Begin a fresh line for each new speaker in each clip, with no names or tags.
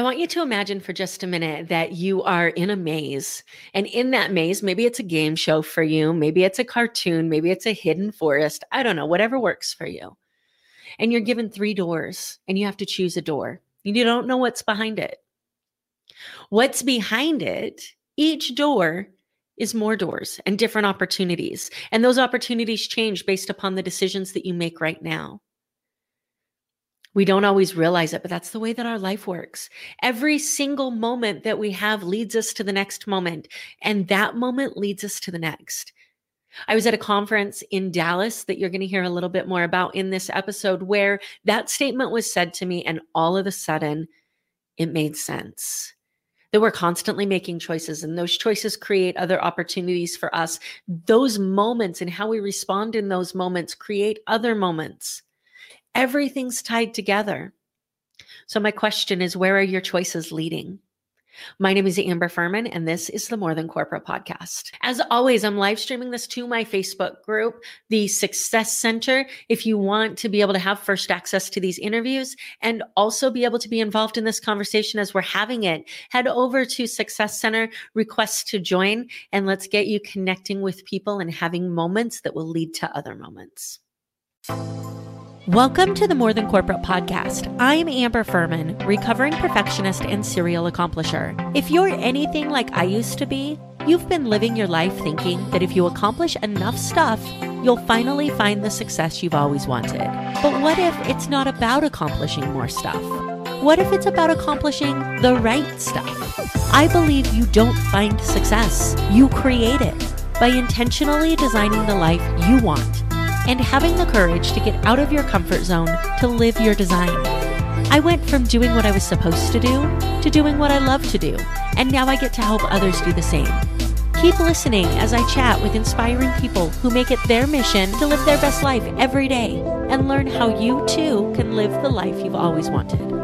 I want you to imagine for just a minute that you are in a maze. And in that maze, maybe it's a game show for you, maybe it's a cartoon, maybe it's a hidden forest. I don't know, whatever works for you. And you're given three doors and you have to choose a door. You don't know what's behind it. What's behind it, each door is more doors and different opportunities. And those opportunities change based upon the decisions that you make right now. We don't always realize it, but that's the way that our life works. Every single moment that we have leads us to the next moment, and that moment leads us to the next. I was at a conference in Dallas that you're going to hear a little bit more about in this episode, where that statement was said to me, and all of a sudden it made sense. That we're constantly making choices, and those choices create other opportunities for us. Those moments and how we respond in those moments create other moments. Everything's tied together. So, my question is where are your choices leading? My name is Amber Furman, and this is the More Than Corporate podcast. As always, I'm live streaming this to my Facebook group, the Success Center. If you want to be able to have first access to these interviews and also be able to be involved in this conversation as we're having it, head over to Success Center, request to join, and let's get you connecting with people and having moments that will lead to other moments. Welcome to the More Than Corporate podcast. I'm Amber Furman, recovering perfectionist and serial accomplisher. If you're anything like I used to be, you've been living your life thinking that if you accomplish enough stuff, you'll finally find the success you've always wanted. But what if it's not about accomplishing more stuff? What if it's about accomplishing the right stuff? I believe you don't find success, you create it by intentionally designing the life you want and having the courage to get out of your comfort zone to live your design. I went from doing what I was supposed to do to doing what I love to do, and now I get to help others do the same. Keep listening as I chat with inspiring people who make it their mission to live their best life every day and learn how you too can live the life you've always wanted.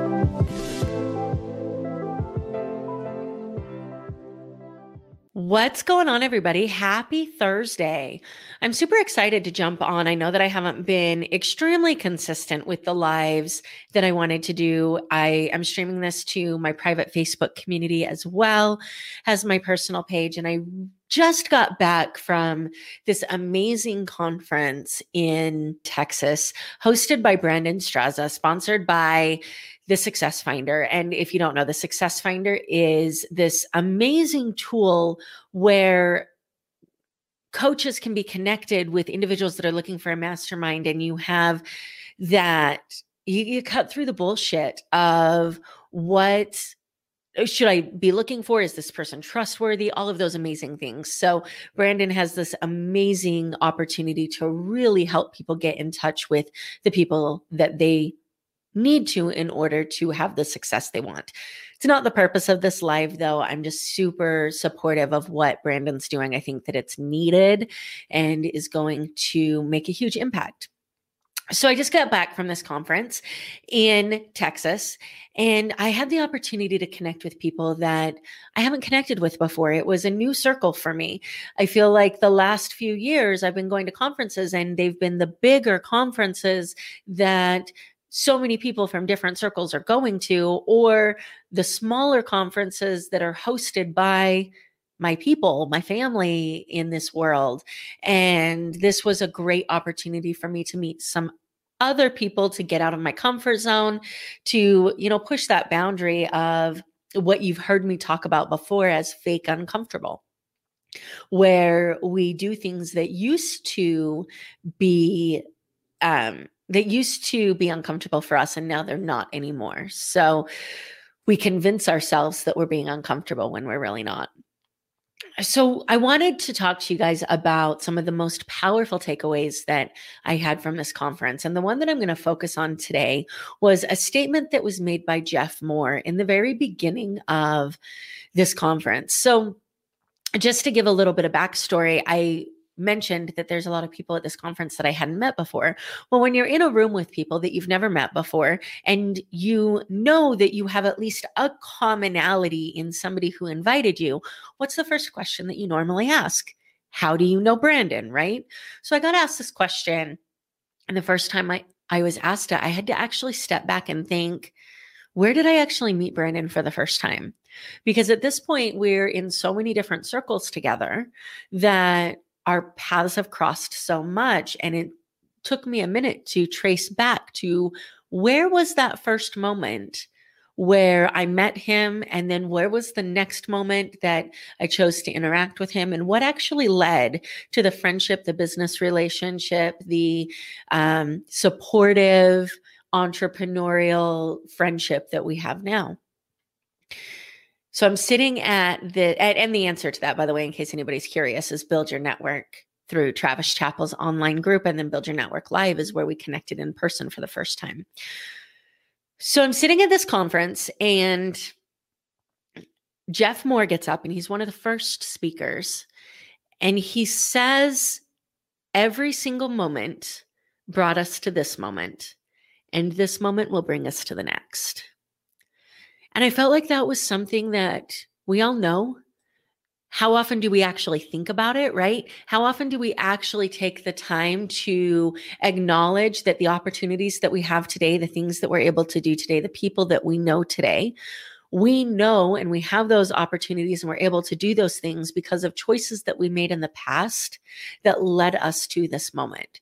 What's going on, everybody? Happy Thursday. I'm super excited to jump on. I know that I haven't been extremely consistent with the lives that I wanted to do. I am streaming this to my private Facebook community as well as my personal page. And I just got back from this amazing conference in Texas, hosted by Brandon Straza, sponsored by the Success Finder. And if you don't know, the Success Finder is this amazing tool where coaches can be connected with individuals that are looking for a mastermind and you have that you, you cut through the bullshit of what Uh, should I be looking for? Is this person trustworthy? All of those amazing things. So, Brandon has this amazing opportunity to really help people get in touch with the people that they need to in order to have the success they want. It's not the purpose of this live, though. I'm just super supportive of what Brandon's doing. I think that it's needed and is going to make a huge impact. So I just got back from this conference in Texas and I had the opportunity to connect with people that I haven't connected with before. It was a new circle for me. I feel like the last few years I've been going to conferences and they've been the bigger conferences that so many people from different circles are going to, or the smaller conferences that are hosted by my people, my family in this world. And this was a great opportunity for me to meet some other people to get out of my comfort zone, to, you know, push that boundary of what you've heard me talk about before as fake uncomfortable where we do things that used to be um that used to be uncomfortable for us and now they're not anymore. So we convince ourselves that we're being uncomfortable when we're really not. So, I wanted to talk to you guys about some of the most powerful takeaways that I had from this conference. And the one that I'm going to focus on today was a statement that was made by Jeff Moore in the very beginning of this conference. So, just to give a little bit of backstory, I mentioned that there's a lot of people at this conference that I hadn't met before. Well, when you're in a room with people that you've never met before and you know that you have at least a commonality in somebody who invited you, what's the first question that you normally ask? How do you know Brandon, right? So I got asked this question. And the first time I, I was asked it, I had to actually step back and think, where did I actually meet Brandon for the first time? Because at this point, we're in so many different circles together that our paths have crossed so much. And it took me a minute to trace back to where was that first moment where I met him, and then where was the next moment that I chose to interact with him, and what actually led to the friendship, the business relationship, the um, supportive, entrepreneurial friendship that we have now. So I'm sitting at the, and the answer to that, by the way, in case anybody's curious, is build your network through Travis Chappell's online group. And then Build Your Network Live is where we connected in person for the first time. So I'm sitting at this conference and Jeff Moore gets up and he's one of the first speakers. And he says, Every single moment brought us to this moment, and this moment will bring us to the next. And I felt like that was something that we all know. How often do we actually think about it, right? How often do we actually take the time to acknowledge that the opportunities that we have today, the things that we're able to do today, the people that we know today, we know and we have those opportunities and we're able to do those things because of choices that we made in the past that led us to this moment.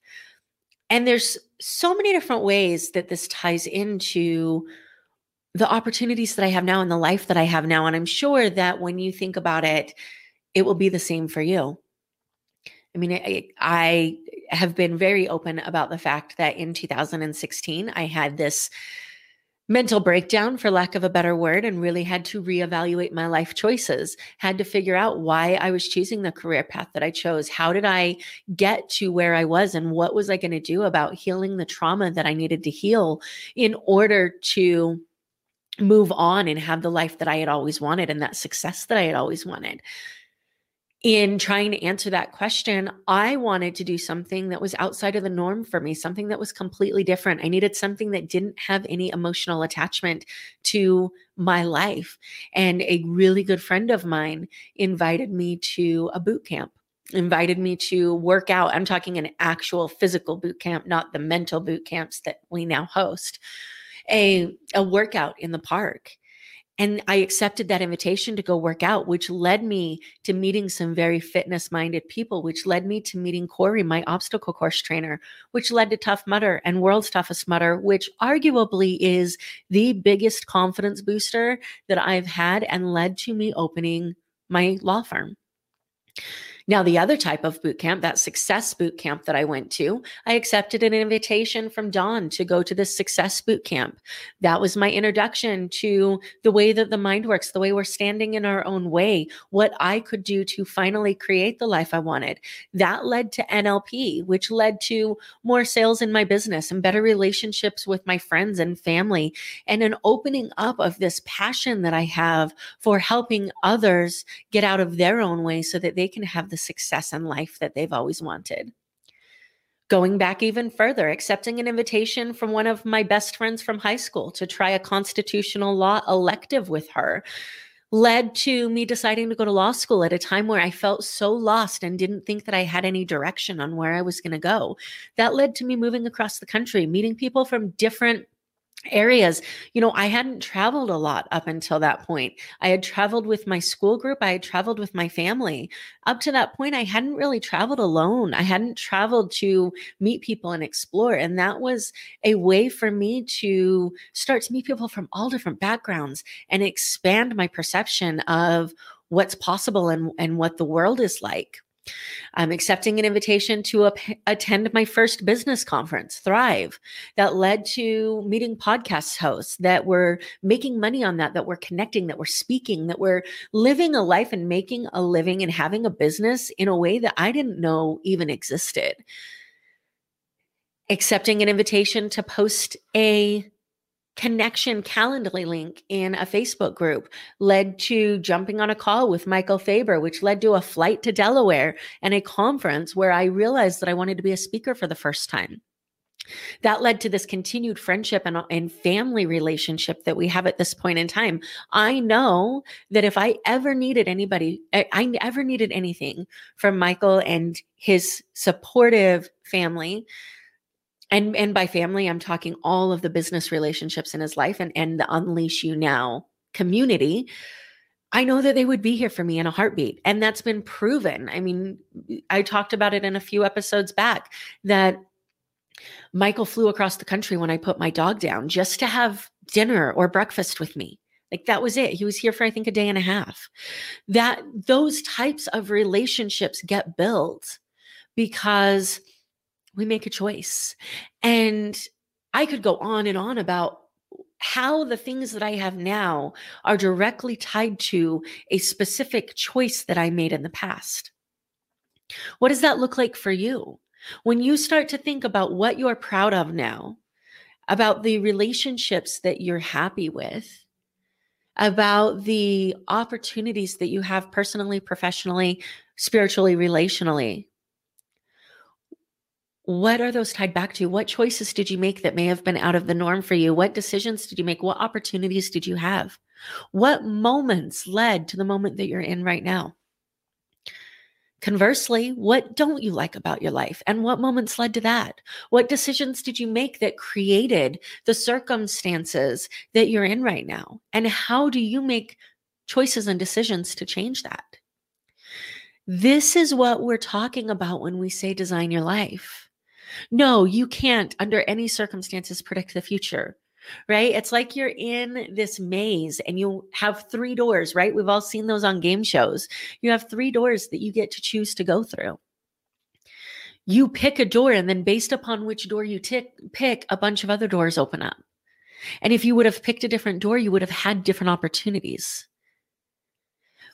And there's so many different ways that this ties into the opportunities that I have now and the life that I have now. And I'm sure that when you think about it, it will be the same for you. I mean, I, I have been very open about the fact that in 2016, I had this mental breakdown, for lack of a better word, and really had to reevaluate my life choices, had to figure out why I was choosing the career path that I chose. How did I get to where I was, and what was I going to do about healing the trauma that I needed to heal in order to move on and have the life that I had always wanted and that success that I had always wanted in trying to answer that question, I wanted to do something that was outside of the norm for me, something that was completely different. I needed something that didn't have any emotional attachment to my life. And a really good friend of mine invited me to a boot camp invited me to work out. I'm talking an actual physical boot camp, not the mental boot camps that we now host. A a workout in the park. And I accepted that invitation to go work out, which led me to meeting some very fitness minded people, which led me to meeting Corey, my obstacle course trainer, which led to Tough Mudder and World's Toughest Mudder, which arguably is the biggest confidence booster that I've had and led to me opening my law firm. Now, the other type of boot camp, that success boot camp that I went to, I accepted an invitation from Dawn to go to this success boot camp. That was my introduction to the way that the mind works, the way we're standing in our own way, what I could do to finally create the life I wanted. That led to NLP, which led to more sales in my business and better relationships with my friends and family, and an opening up of this passion that I have for helping others get out of their own way so that they can have the the success in life that they've always wanted. Going back even further, accepting an invitation from one of my best friends from high school to try a constitutional law elective with her led to me deciding to go to law school at a time where I felt so lost and didn't think that I had any direction on where I was going to go. That led to me moving across the country, meeting people from different areas. You know, I hadn't traveled a lot up until that point. I had traveled with my school group, I had traveled with my family. Up to that point, I hadn't really traveled alone. I hadn't traveled to meet people and explore. And that was a way for me to start to meet people from all different backgrounds and expand my perception of what's possible and, and what the world is like. I'm accepting an invitation to ap- attend my first business conference, Thrive, that led to meeting podcast hosts that were making money on that, that were connecting, that were speaking, that were living a life and making a living and having a business in a way that I didn't know even existed. Accepting an invitation to post a connection Calendly link in a Facebook group led to jumping on a call with Michael Faber, which led to a flight to Delaware and a conference where I realized that I wanted to be a speaker for the first time. That led to this continued friendship and, and family relationship that we have at this point in time. I know that if I ever needed anybody, eh, I, I ever needed anything from Michael and his supportive family, and and by family i'm talking all of the business relationships in his life and and the unleash you now community i know that they would be here for me in a heartbeat. And that's been proven. I mean i talked about it in a few episodes back that michael flew across the country when i put my dog down just to have dinner or breakfast with me. Like that was it. He was here for i think a day and a half. That those types of relationships get built because we make a choice. And I could go on and on about how the things that I have now are directly tied to a specific choice that I made in the past. What does that look like for you? When you start to think about what you're proud of now, about the relationships that you're happy with, about the opportunities that you have personally, professionally, spiritually, relationally, what are those tied back to? What choices did you make that may have been out of the norm for you? What decisions did you make? What opportunities did you have? What moments led to the moment that you're in right now? Conversely, what don't you like about your life? And what moments led to that? What decisions did you make that created the circumstances that you're in right now? And how do you make choices and decisions to change that? This is what we're talking about when we say design your life. No, you can't, under any circumstances, predict the future, right? It's like you're in this maze and you have three doors, right? We've all seen those on game shows. You have three doors that you get to choose to go through. You pick a door, and then based upon which door you tick, pick, a bunch of other doors open up. And if you would have picked a different door, you would have had different opportunities.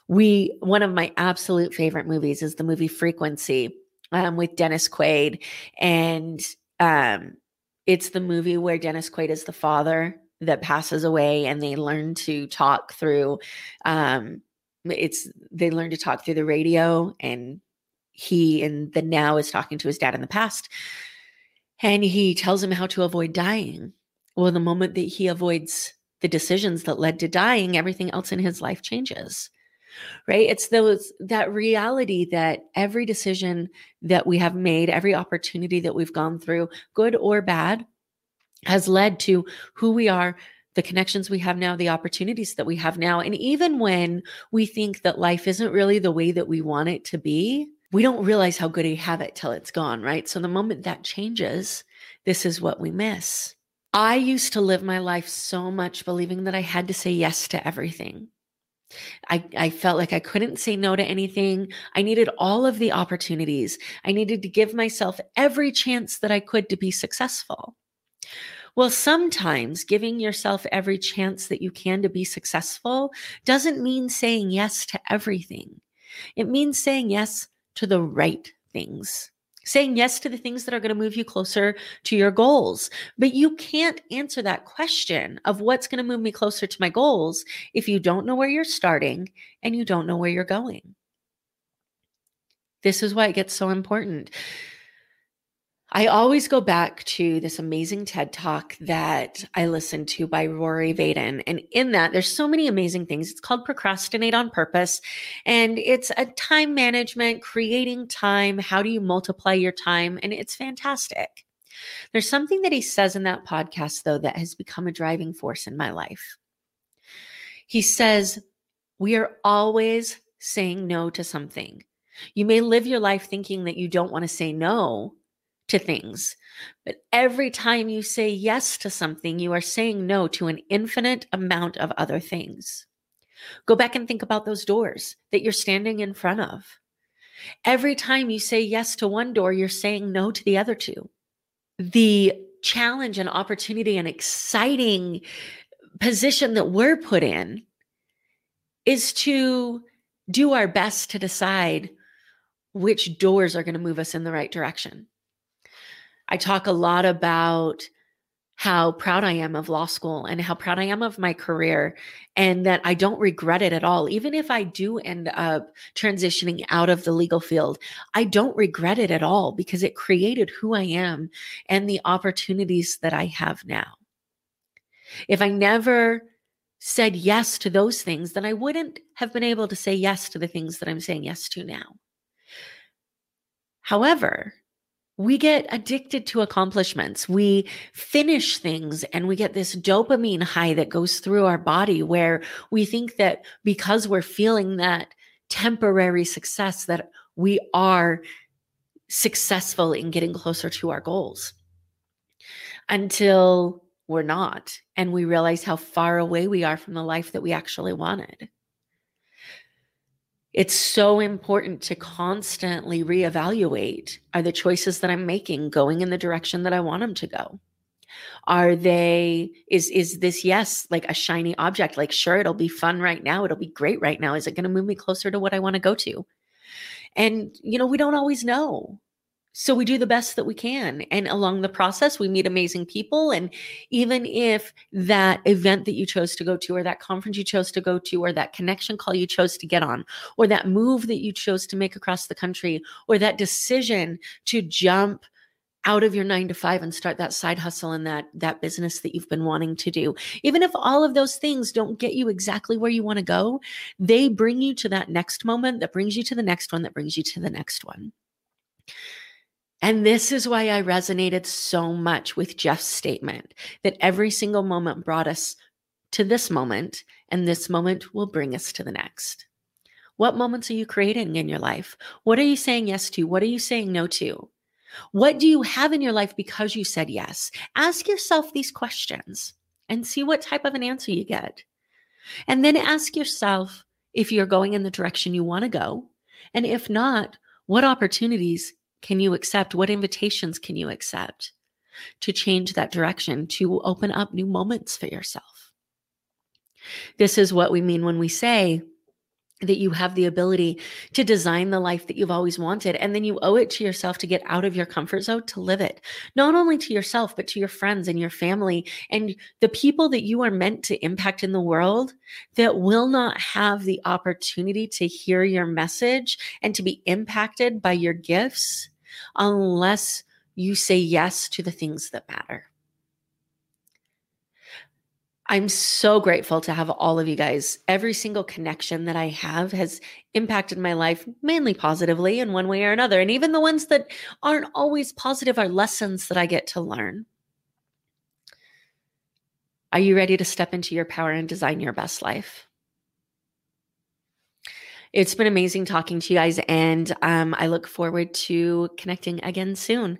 We, one of my absolute favorite movies is the movie Frequency um, with Dennis Quaid, and um, it's the movie where Dennis Quaid is the father that passes away, and they learn to talk through. Um, it's they learn to talk through the radio, and he in the now is talking to his dad in the past, and he tells him how to avoid dying. Well, the moment that he avoids the decisions that led to dying, everything else in his life changes right? It's those that reality that every decision that we have made every opportunity that we've gone through good or bad has led to who we are the connections we have now the opportunities that we have now. And even when we think that life isn't really the way that we want it to be we don't realize how good we have it till it's gone right? So the moment that changes this is what we miss. I used to live my life so much believing that I had to say yes to everything. I, I felt like I couldn't say no to anything. I needed all of the opportunities. I needed to give myself every chance that I could to be successful. Well, sometimes giving yourself every chance that you can to be successful doesn't mean saying yes to everything. It means saying yes to the right things saying yes to the things that are going to move you closer to your goals. But you can't answer that question of what's going to move me closer to my goals if you don't know where you're starting and you don't know where you're going. This is why it gets so important. I always go back to this amazing TED talk that I listened to by Rory Vaden. And in that, there's so many amazing things. It's called Procrastinate on Purpose. And it's a time management, creating time. How do you multiply your time? And it's fantastic. There's something that he says in that podcast, though, that has become a driving force in my life. He says, We are always saying no to something. You may live your life thinking that you don't want to say no to things. But every time you say yes to something, you are saying no to an infinite amount of other things. Go back and think about those doors that you're standing in front of. Every time you say yes to one door, you're saying no to the other two. The challenge and opportunity and exciting position that we're put in is to do our best to decide which doors are going to move us in the right direction. I talk a lot about how proud I am of law school and how proud I am of my career and that I don't regret it at all. Even if I do end up transitioning out of the legal field, I don't regret it at all because it created who I am and the opportunities that I have now. If I never said yes to those things, then I wouldn't have been able to say yes to the things that I'm saying yes to now. However, we get addicted to accomplishments. We finish things and we get this dopamine high that goes through our body where we think that because we're feeling that temporary success that we are successful in getting closer to our goals until we're not and we realize how far away we are from the life that we actually wanted. It's so important to constantly reevaluate are the choices that I'm making going in the direction that I want them to go? Are they is is this yes like a shiny object like sure it'll be fun right now it'll be great right now is it going to move me closer to what I want to go to? And you know we don't always know so we do the best that we can and along the process we meet amazing people and even if that event that you chose to go to or that conference you chose to go to or that connection call you chose to get on or that move that you chose to make across the country or that decision to jump out of your 9 to 5 and start that side hustle and that that business that you've been wanting to do even if all of those things don't get you exactly where you want to go they bring you to that next moment that brings you to the next one that brings you to the next one and this is why I resonated so much with Jeff's statement that every single moment brought us to this moment, and this moment will bring us to the next. What moments are you creating in your life? What are you saying yes to? What are you saying no to? What do you have in your life because you said yes? Ask yourself these questions and see what type of an answer you get. And then ask yourself if you're going in the direction you want to go. And if not, what opportunities can you accept? What invitations can you accept to change that direction, to open up new moments for yourself? This is what we mean when we say that you have the ability to design the life that you've always wanted. And then you owe it to yourself to get out of your comfort zone to live it, not only to yourself, but to your friends and your family and the people that you are meant to impact in the world that will not have the opportunity to hear your message and to be impacted by your gifts unless you say yes to the things that matter. I'm so grateful to have all of you guys. Every single connection that I have has impacted my life mainly positively in one way or another. And even the ones that aren't always positive are lessons that I get to learn. Are you ready to step into your power and design your best life? It's been amazing talking to you guys, and um, I look forward to connecting again soon.